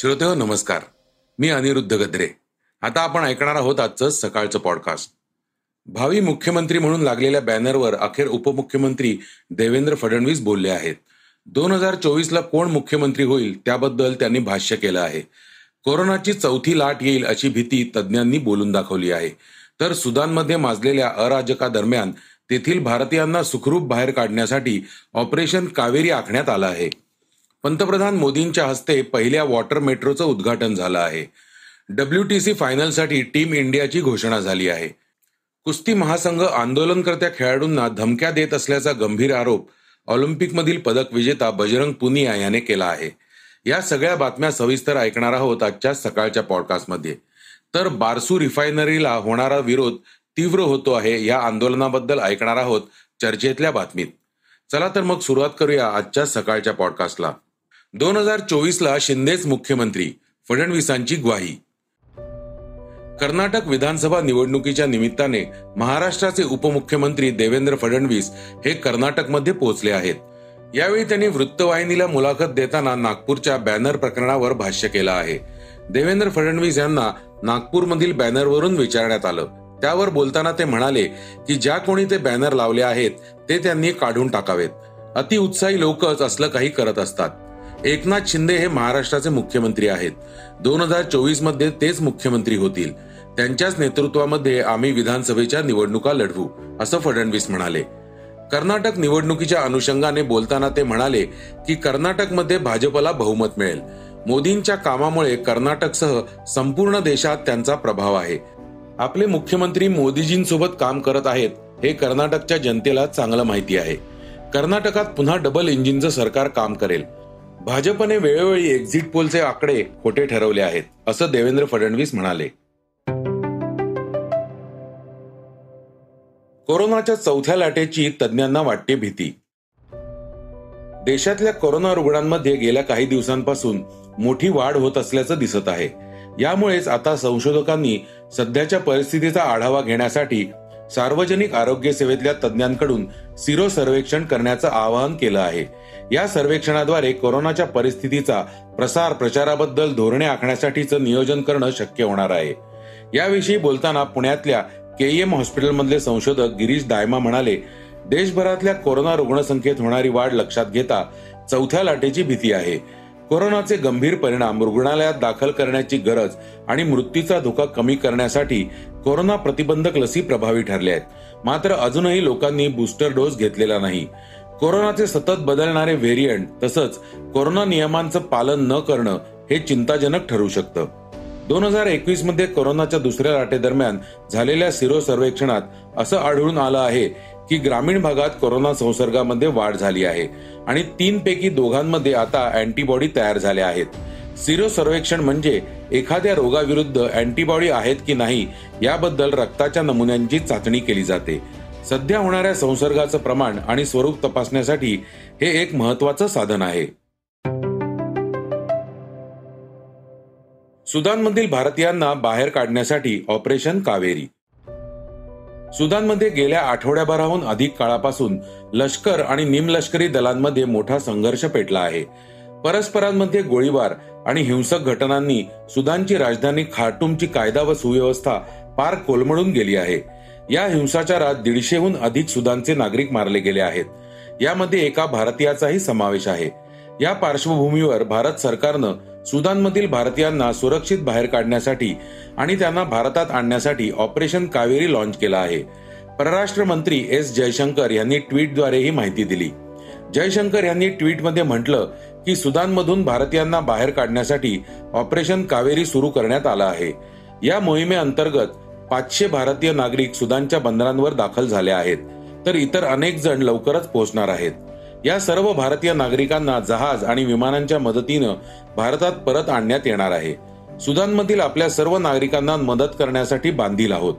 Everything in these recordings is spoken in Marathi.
श्रोते हो नमस्कार. मी अनिरुद्ध गद्रे. आता आपण ऐकणार आहोत आजचं सकाळचं पॉडकास्ट भावी मुख्यमंत्री म्हणून लागलेल्या बॅनरवर अखेर उपमुख्यमंत्री देवेंद्र फडणवीस बोलले आहेत. दोन हजार चोवीसला कोण मुख्यमंत्री होईल त्याबद्दल त्यांनी भाष्य केलं आहे. कोरोनाची चौथी लाट येईल अशी भीती तज्ज्ञांनी बोलून दाखवली आहे. तर सुदानमध्ये माजलेल्या अराजकादरम्यान तेथील भारतीयांना सुखरूप बाहेर काढण्यासाठी ऑपरेशन कावेरी आखण्यात आलं आहे. पंतप्रधान मोदींच्या हस्ते पहिल्या वॉटर मेट्रोचं उद्घाटन झालं आहे. डब्ल्यू टी सी फायनलसाठी टीम इंडियाची घोषणा झाली आहे. कुस्ती महासंघ आंदोलनकर्त्या खेळाडूंना धमक्या देत असल्याचा गंभीर आरोप ऑलिम्पिकमधील पदक विजेता बजरंग पुनिया याने केला आहे. या सगळ्या बातम्या सविस्तर ऐकणार आहोत आजच्या सकाळच्या पॉडकास्टमध्ये. तर बारसू रिफायनरीला होणारा विरोध तीव्र होतो आहे या आंदोलनाबद्दल ऐकणार आहोत चर्चेतल्या बातमीत. चला तर मग सुरुवात करूया आजच्या सकाळच्या पॉडकास्टला. दोन हजार चोवीसला शिंदेच मुख्यमंत्री फडणवीसांची ग्वाही. कर्नाटक विधानसभा निवडणुकीच्या निमित्ताने महाराष्ट्राचे उपमुख्यमंत्री देवेंद्र फडणवीस हे कर्नाटकमध्ये पोहोचले आहेत. यावेळी त्यांनी वृत्तवाहिनीला मुलाखत देताना नागपूरच्या बॅनर प्रकरणावर भाष्य केलं आहे. देवेंद्र फडणवीस यांना नागपूरमधील बॅनरवरून विचारण्यात आलं. त्यावर बोलताना ते म्हणाले की ज्या कोणी ते बॅनर लावले आहेत ते त्यांनी काढून टाकावेत. अतिउत्साही लोकच असलं काही करत असतात. एकनाथ शिंदे हे महाराष्ट्राचे मुख्यमंत्री आहेत. दोन हजार चोवीसमध्ये तेच मुख्यमंत्री होतील. त्यांच्याच नेतृत्वामध्ये आम्ही विधानसभेच्या निवडणुका लढवू असं फडणवीस म्हणाले. कर्नाटक निवडणुकीच्या अनुषंगाने बोलताना ते म्हणाले की कर्नाटकमध्ये भाजपला बहुमत मिळेल. मोदींच्या कामामुळे कर्नाटकसह संपूर्ण देशात त्यांचा प्रभाव आहे. आपले मुख्यमंत्री मोदीजींसोबत काम करत आहेत हे कर्नाटकच्या जनतेला चांगलं माहिती आहे. कर्नाटकात पुन्हा डबल इंजिनचं सरकार काम करेल. भाजपने वेळोवेळी एक्झिट पोलचे आकडे खोटे ठरवले आहेत असं देवेंद्र फडणवीस म्हणाले. कोरोनाच्या चौथ्या लाटेची तज्ज्ञांना वाटते भीती. देशातल्या कोरोना रुग्णांमध्ये गेल्या काही दिवसांपासून मोठी वाढ होत असल्याचं दिसत आहे. यामुळेच आता संशोधकांनी सध्याच्या परिस्थितीचा आढावा घेण्यासाठी सार्वजनिक आरोग्य सेवेतल्या तज्ज्ञांकडून सिरो सर्वेक्षण करण्याचं आवाहन केलं आहे. या सर्वेक्षणाद्वारे कोरोनाच्या परिस्थितीचा प्रसार प्रचाराबद्दल धोरणे आखण्यासाठीचं नियोजन करणं शक्य होणार आहे. याविषयी बोलताना पुण्यातल्या केईएम हॉस्पिटलमधले संशोधक गिरीश दायमा म्हणाले देशभरातल्या कोरोना रुग्णसंख्येत होणारी वाढ लक्षात घेता चौथ्या लाटेची भीती आहे. कोरोनाचे गंभीर परिणाम रुग्णालयात दाखल करण्याची गरज आणि मृत्यूचा धोका कमी करण्यासाठी कोरोना प्रतिबंधक लसी प्रभावी ठरल्या आहेत. मात्र अजूनही लोकांनी बूस्टर डोस घेतलेला नाही. कोरोनाचे सतत बदलणारे व्हेरियंट तसंच कोरोना नियमांचं पालन न करणं हे चिंताजनक ठरू शकतं. दोन हजार एकवीसमध्ये कोरोनाच्या दुसऱ्या लाटेदरम्यान झालेल्या सिरो सर्वेक्षणात असं आढळून आलं आहे की ग्रामीण भागात कोरोना संसर्गामध्ये वाढ झाली आहे आणि तीन पैकी दोघांमध्ये आता अँटीबॉडी तयार झाल्या आहेत. सिरो सर्वेक्षण म्हणजे एखाद्या रोगाविरुद्ध अँटीबॉडी आहेत की नाही याबद्दल रक्ताच्या नमुन्यांची चाचणी केली जाते. सध्या होणाऱ्या संसर्गाचं प्रमाण आणि स्वरूप तपासण्यासाठी हे एक महत्वाचं साधन आहे. सुदानमधील भारतीयांना बाहेर काढण्यासाठी ऑपरेशन कावेरी. सुदानमध्ये गेल्या आठवड्याभराहून अधिक काळापासून लष्कर आणि निमलष्करी दलांमध्ये मोठा संघर्ष पेटला आहे. परस्परांमध्ये गोळीबार आणि हिंसक घटनांनी सुदानची राजधानी खार्टूमची कायदा व सुव्यवस्था पार कोलमडून गेली आहे. या हिंसाचारात दीडशेहून अधिक सुदानचे नागरिक मारले गेले आहेत. यामध्ये एका भारतीयाचाही समावेश आहे. या पार्श्वभूमीवर भारत सरकारनं सुदानमधील भारतीयांना सुरक्षित बाहेर काढण्यासाठी आणि त्यांना भारतात आणण्यासाठी ऑपरेशन कावेरी लॉन्च केला आहे. परराष्ट्र मंत्री एस जयशंकर यांनी ट्विटद्वारे ही माहिती दिली. जयशंकर यांनी ट्विटमध्ये म्हटलं की सुदानमधून भारतीयांना बाहेर काढण्यासाठी ऑपरेशन कावेरी सुरू करण्यात आलं आहे. या मोहिमेअंतर्गत पाचशे भारतीय नागरिक सुदानच्या बंदरांवर दाखल झाले आहेत. तर इतर अनेक जण लवकरच पोहोचणार आहेत. या सर्व भारतीय नागरिकांना जहाज आणि विमानांच्या मदतीनं भारतात परत आणण्यात येणार आहे. सुदानमधील आपल्या सर्व नागरिकांना मदत करण्यासाठी बांधील आहोत.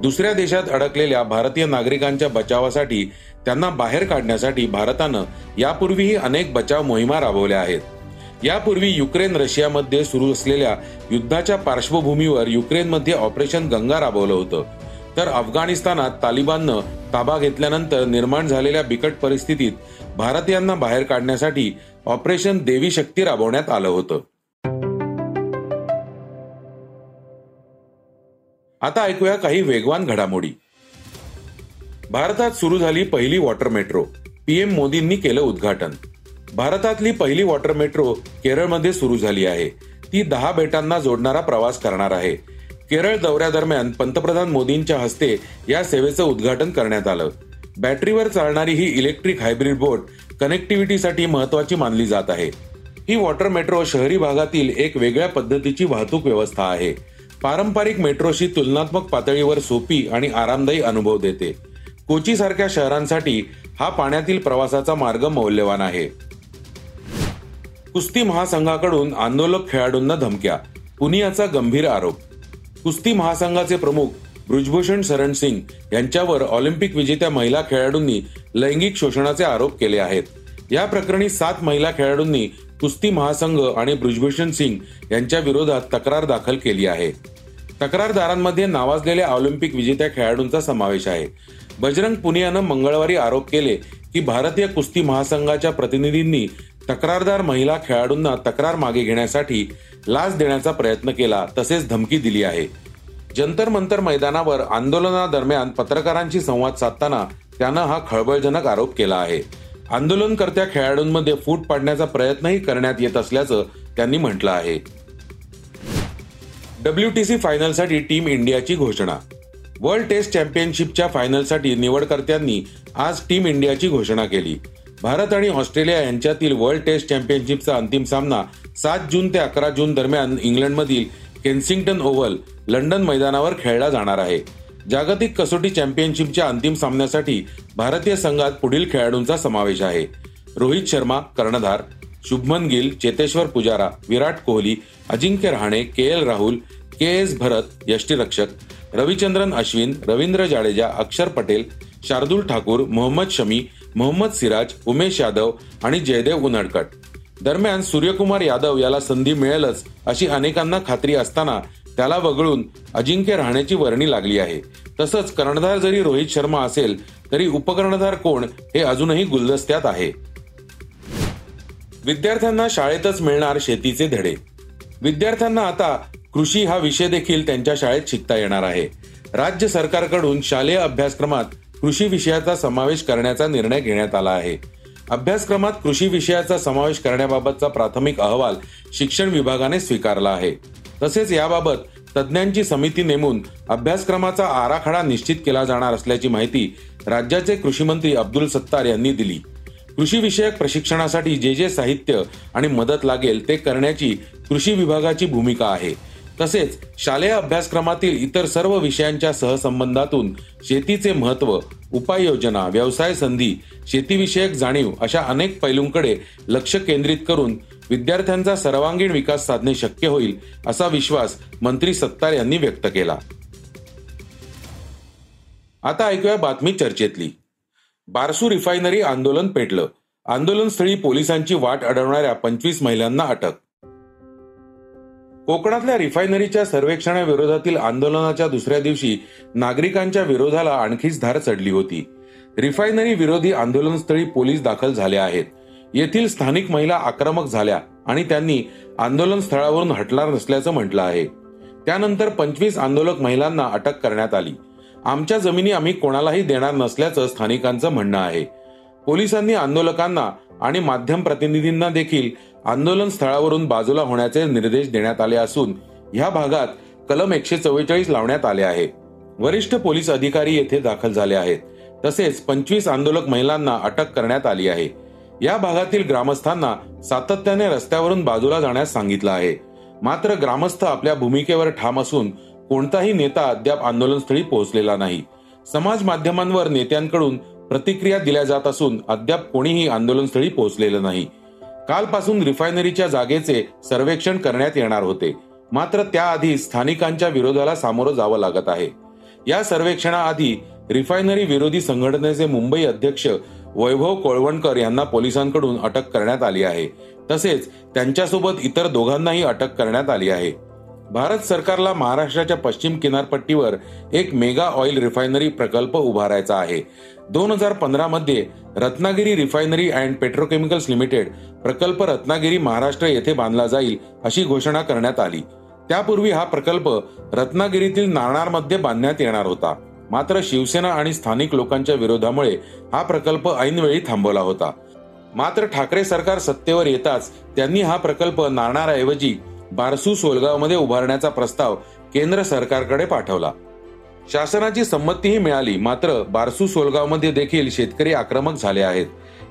दुसऱ्या देशात अडकलेल्या भारतीय नागरिकांच्या बचावासाठी त्यांना बाहेर काढण्यासाठी भारतानं यापूर्वीही अनेक बचाव मोहिमा राबवल्या आहेत. यापूर्वी युक्रेन रशियामध्ये सुरू असलेल्या युद्धाच्या पार्श्वभूमीवर युक्रेनमध्ये ऑपरेशन गंगा राबवलं होतं. तर अफगाणिस्तानात तालिबाननं ताबा घेतल्यानंतर निर्माण झालेल्या बिकट परिस्थितीत भारतीयांना बाहेर काढण्यासाठी ऑपरेशन देवी शक्ती राबवण्यात आलं होतं. आता ऐकूया काही वेगवान घडामोडी. भारतात सुरू झाली पहिली वॉटर मेट्रो. पीएम मोदींनी केलं उद्घाटन. भारतातली पहिली वॉटर मेट्रो केरळमध्ये सुरू झाली आहे. ती दहा बेटांना जोडणारा प्रवास करणार आहे. केरळ दौऱ्यादरम्यान पंतप्रधान मोदींच्या हस्ते या सेवेचं उद्घाटन करण्यात आलं. बॅटरीवर चालणारी ही इलेक्ट्रिक हायब्रिड बोट कनेक्टिव्हिटीसाठी महत्वाची मानली जात आहे. ही वॉटर मेट्रो शहरी भागातील एक वेगळ्या पद्धतीची वाहतूक व्यवस्था आहे. पारंपरिक मेट्रोशी तुलनात्मक पातळीवर सोपी आणि आरामदायी अनुभव देते. कोची सारख्या शहरांसाठी हा पाण्यातील प्रवासाचा मार्ग मौल्यवान आहे. कुस्ती महासंघाकडून आंदोलक खेळाडूंना धमक्या पुनियाचा गंभीर आरोप कुस्ती महासंघाचे प्रमुख ब्रुजभूषण सरण सिंग यांच्यावर ऑलिम्पिक विजेत्या महिला खेळाडूंनी लैंगिक शोषणाचे आरोप केले आहेत. या प्रकरणी सात महिला खेळाडूंनी कुस्ती महासंघ आणि ब्रुजभूषण सिंग यांच्या विरोधात तक्रार दाखल केली आहे. तक्रारदारांमध्ये नावाजलेल्या ऑलिम्पिक विजेत्या खेळाडूंचा समावेश आहे. बजरंग पुनियानं मंगळवारी आरोप केले की भारतीय कुस्ती महासंघाच्या प्रतिनिधींनी तक्रारदार महिला खेळाडूंना तक्रार मागे घेण्यासाठी लाच देण्याचा प्रयत्न केला तसेच धमकी दिली आहे. जंतर मंतर मैदानावर आंदोलनादरम्यान पत्रकारांशी संवाद साधताना त्यानं हा खळबळजनक आरोप केला आहे. आंदोलनकर्त्या खेळाडूंमध्ये फूट पाडण्याचा प्रयत्नही करण्यात येत असल्याचं त्यांनी म्हटलं आहे. डब्ल्यूटीसी फायनलसाठी टीम इंडियाची घोषणा. वर्ल्ड टेस्ट चॅम्पियनशिपच्या फायनलसाठी निवडकर्त्यांनी आज टीम इंडियाची घोषणा केली. भारत आणि ऑस्ट्रेलिया यांच्यातील वर्ल्ड टेस्ट चॅम्पियनशिपचा अंतिम सामना सात जून ते अकरा जून दरम्यान इंग्लंडमधील केन्सिंग्टन ओव्हल लंडन मैदानावर खेळला जाणार आहे. जागतिक कसोटी चॅम्पियनशिपच्या अंतिम सामन्यासाठी भारतीय संघात पुढील खेळाडूंचा समावेश आहे. रोहित शर्मा कर्णधार Shubman Gill Cheteshwar Pujara Virat Kohli Ajinkya Rahane K L Rahul K S Bharat यष्टीरक्षक रविचंद्रन अश्विन रवींद्र जाडेजा अक्षर पटेल शार्दुल ठाकूर मोहम्मद शमी मोहम्मद सिराज उमेश यादव आणि जयदेव उनडकट दरम्यान सूर्यकुमार यादव याला संधी मिळेलच अशी अनेकांना खात्री असताना त्याला वगळून अजिंक्य राहण्याची वर्णी लागली आहे. तसंच कर्णधार जरी रोहित शर्मा असेल तरी उपकर्णधार कोण हे अजूनही गुलदस्त्यात आहे. विद्यार्थ्यांना शाळेतच मिळणार शेतीचे धडे. विद्यार्थ्यांना आता कृषी हा विषय देखील त्यांच्या शाळेत शिकता येणार आहे. राज्य सरकारकडून शालेय अभ्यासक्रमात कृषी विषयाचा समावेश करण्याचा निर्णय घेण्यात आला आहे. अभ्यासक्रमात कृषी विषयाचा समावेश करण्याबाबतचा प्राथमिक अहवाल शिक्षण विभागाने स्वीकारला आहे. तसेच याबाबत तज्ज्ञांची समिती नेमून अभ्यासक्रमाचा आराखडा निश्चित केला जाणार असल्याची माहिती राज्याचे कृषी मंत्री अब्दुल सत्तार यांनी दिली. कृषी विषयक प्रशिक्षणासाठी जे जे साहित्य आणि मदत लागेल ते करण्याची कृषी विभागाची भूमिका आहे. तसेच शालेय अभ्यासक्रमातील इतर सर्व विषयांच्या सहसंबंधातून शेतीचे महत्त्व उपाययोजना व्यवसाय संधी शेतीविषयक जाणीव अशा अनेक पैलूंकडे लक्ष केंद्रित करून विद्यार्थ्यांचा सर्वांगीण विकास साधणे शक्य होईल असा विश्वास मंत्री सत्तार यांनी व्यक्त केला. आता ऐकूया बातमी चर्चेतली. बारसू रिफायनरी आंदोलन पेटलं. आंदोलनस्थळी पोलिसांची वाट अडवणाऱ्या पंचवीस महिलांना अटक कोकणातल्या रिफायनरीच्या सर्वेक्षणाविरोधातील आंदोलनाच्या दुसऱ्या दिवशी नागरिकांच्या विरोधाला आणखीच धार चढली होती. रिफायनरी विरोधी आंदोलनस्थळी पोलीस दाखल झाले आहेत. येथील स्थानिक महिला आक्रमक झाल्या आणि त्यांनी आंदोलन स्थळावरून हटणार नसल्याचं म्हटलं आहे. त्यानंतर पंचवीस आंदोलक महिलांना अटक करण्यात आली. आमच्या जमिनी आम्ही कोणालाही देणार नसल्याचं स्थानिकांचं म्हणणं आहे. पोलिसांनी आंदोलकांना आणि माध्यम प्रतिनिधींना देखील आंदोलन स्थळावरून बाजूला होण्याचे निर्देश देण्यात आले असून या भागात कलम एकशे चव्वेचाळीस लावण्यात आले आहे. वरिष्ठ पोलीस अधिकारी येथे दाखल झाले आहेत. तसेच पंचवीस आंदोलक महिलांना अटक करण्यात आली आहे. या भागातील ग्रामस्थांना सातत्याने रस्त्यावरून बाजूला जाण्यास सांगितलं आहे. मात्र ग्रामस्थ आपल्या भूमिकेवर ठाम असून कोणताही नेता अद्याप आंदोलनस्थळी पोहोचलेला नाही. समाज माध्यमांवर नेत्यांकडून प्रतिक्रिया दिल्या जात असून अद्याप कोणीही आंदोलनस्थळी पोहोचलेलं नाही. कालपासून रिफायनरीच्या जागेचे सर्वेक्षण करण्यात येणार होते. मात्र त्याआधी स्थानिकांच्या विरोधाला सामोरं जावं लागत आहे. या सर्वेक्षणाआधी रिफायनरी विरोधी संघटनेचे मुंबई अध्यक्ष वैभव कोळवणकर यांना पोलिसांकडून अटक करण्यात आली आहे. तसेच त्यांच्यासोबत इतर दोघांनाही अटक करण्यात आली आहे. भारत सरकारला महाराष्ट्राच्या पश्चिम किनारपट्टीवर एक मेगा ऑइल रिफायनरी प्रकल्प उभारायचा आहे. दोन हजार पंधरा मध्ये Ratnagiri refinery and petrochemicals limited प्रकल्प रत्नागिरी महाराष्ट्र येथे बांधला जाईल अशी घोषणा करण्यात आली. त्यापूर्वी हा प्रकल्प रत्नागिरीतील नाणारमध्ये बांधण्यात येणार होता. मात्र शिवसेना आणि स्थानिक लोकांच्या विरोधामुळे हा प्रकल्प ऐनवेळी थांबवला होता. मात्र ठाकरे सरकार सत्तेवर येताच त्यांनी हा प्रकल्प नाणारऐवजी बारसू सोलगावमध्ये उभारण्याचा प्रस्ताव केंद्र सरकारकडे पाठवला. शासनाची संमतीही मिळाली मात्र बारसू सोलगावमध्ये देखील शेतकरी आक्रमक झाले आहेत.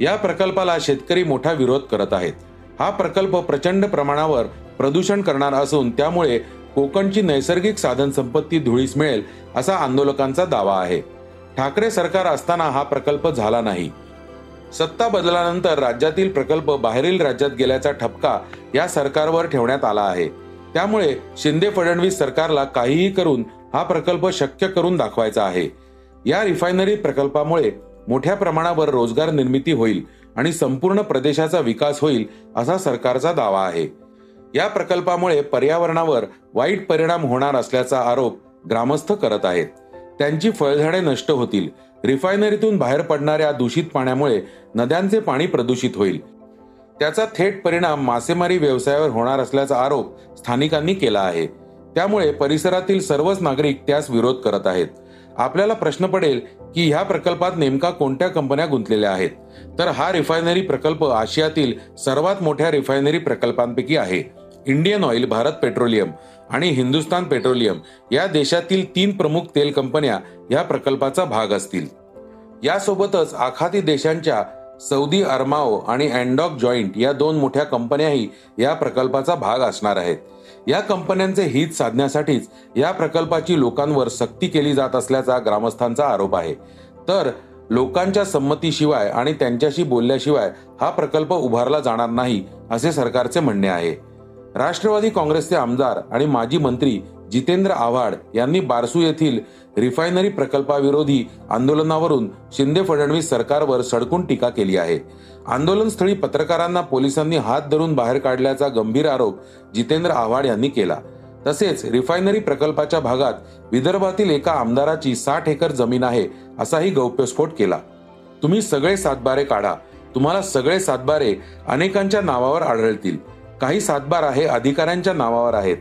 या प्रकल्पाला शेतकरी मोठा विरोध करत आहेत. हा प्रकल्प प्रचंड प्रमाणावर प्रदूषण करणार असून त्यामुळे कोकणची नैसर्गिक साधन संपत्ती धुळीस मिळेल असा आंदोलकांचा दावा आहे. ठाकरे सरकार असताना हा प्रकल्प झाला नाही. सत्ता बदलानंतर राज्यातील प्रकल्प बाहेरील राज्यात गेल्याचा ठपका या सरकारवर ठेवण्यात आला आहे. त्यामुळे शिंदे फडणवीस सरकारला काहीही करून हा प्रकल्प शक्य करून दाखवायचा आहे. या रिफायनरी प्रकल्पामुळे मोठ्या प्रमाणावर रोजगार निर्मिती होईल आणि संपूर्ण प्रदेशाचा विकास होईल असा सरकारचा दावा आहे. या प्रकल्पामुळे पर्यावरणावर वाईट परिणाम होणार असल्याचा आरोप ग्रामस्थ करत आहेत. त्यांची फळझाडे नष्ट होतील. रिफायनरीतून बाहेर पडणाऱ्या दूषित पाण्यामुळे नद्यांचे पाणी प्रदूषित होईल. त्याचा थेट परिणाम मासेमारी व्यवसायावर होणार असल्याचा आरोप स्थानिकांनी केला आहे. त्यामुळे परिसरातील सर्वच नागरिक त्यास विरोध करत आहेत. आपल्याला प्रश्न पडेल की ह्या प्रकल्पात नेमका कोणत्या कंपन्या गुंतलेल्या आहेत? तर हा रिफायनरी प्रकल्प आशियातील सर्वात मोठ्या रिफायनरी प्रकल्पांपैकी आहे. Indian Oil Bharat Petroleum. आणि हिंदुस्तान पेट्रोलियम या देशातील तीन प्रमुख तेल कंपन्या या प्रकल्पाचा भाग असतील. यासोबतच आखाती देशांच्या सौदी अरमाओ आणि अँडॉक जॉईंट या दोन मोठ्या कंपन्याही या प्रकल्पाचा भाग असणार आहेत. या कंपन्यांचे हित साधण्यासाठीच या प्रकल्पाची लोकांवर सक्ती केली जात असल्याचा ग्रामस्थांचा आरोप आहे. तर लोकांच्या संमतीशिवाय आणि त्यांच्याशी बोलल्याशिवाय हा प्रकल्प उभारला जाणार नाही असे सरकारचे म्हणणे आहे. राष्ट्रवादी काँग्रेसचे आमदार आणि माजी मंत्री जितेंद्र आव्हाड यांनी बारसू येथील रिफायनरी प्रकल्पाविरोधी आंदोलनावरून शिंदे फडणवीस सरकारवर सडकून टीका केली आहे. आंदोलनस्थळी पत्रकारांना पोलिसांनी हात धरून बाहेर काढल्याचा गंभीर आरोप जितेंद्र आव्हाड यांनी केला. तसेच रिफायनरी प्रकल्पाच्या भागात विदर्भातील एका आमदाराची साठ एकर जमीन आहे असाही गौप्यस्फोट केला. तुम्ही सगळे सातबारे काढा. तुम्हाला सगळे सातबारे अनेकांच्या नावावर आढळतील. काही सातबार आहे अधिकाऱ्यांच्या नावावर आहेत.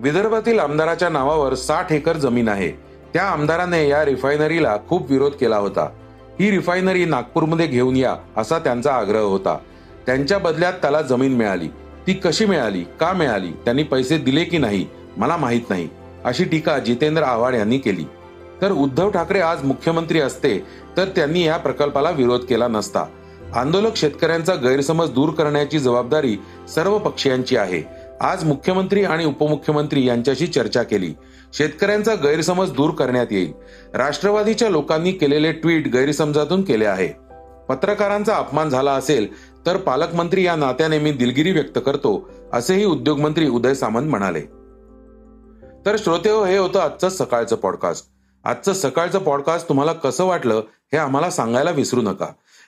विदर्भातील आमदाराच्या नावावर साठ एकर जमीन आहे. त्या आमदाराने या रिफायनरीला खूप विरोध केला होता. ही रिफायनरी नागपूरमध्ये घेऊन या असा त्यांचा आग्रह होता. त्यांच्या बदल्यात त्याला जमीन मिळाली. ती कशी मिळाली? का मिळाली? त्यांनी पैसे दिले की नाही? मला माहीत नाही. अशी टीका जितेंद्र आव्हाड यांनी केली. तर उद्धव ठाकरे आज मुख्यमंत्री असते तर त्यांनी या प्रकल्पाला विरोध केला नसता. आंदोलक शेतकऱ्यांचा गैरसमज दूर करण्याची जबाबदारी सर्व पक्षीयांची आहे. आज मुख्यमंत्री आणि उपमुख्यमंत्री यांच्याशी चर्चा केली. शेतकऱ्यांचा गैरसमज दूर करण्यात येईल. राष्ट्रवादीच्या लोकांनी केलेले ट्विट गैरसमजातून केले आहे. पत्रकारांचा अपमान झाला असेल तर पालकमंत्री या नात्याने मी दिलगिरी व्यक्त करतो असेही उद्योगमंत्री उदय सामंत म्हणाले. तर श्रोते हो हे होतं आजचं सकाळचं पॉडकास्ट आजचं सकाळचं पॉडकास्ट तुम्हाला कसं वाटलं हे आम्हाला सांगायला विसरू नका.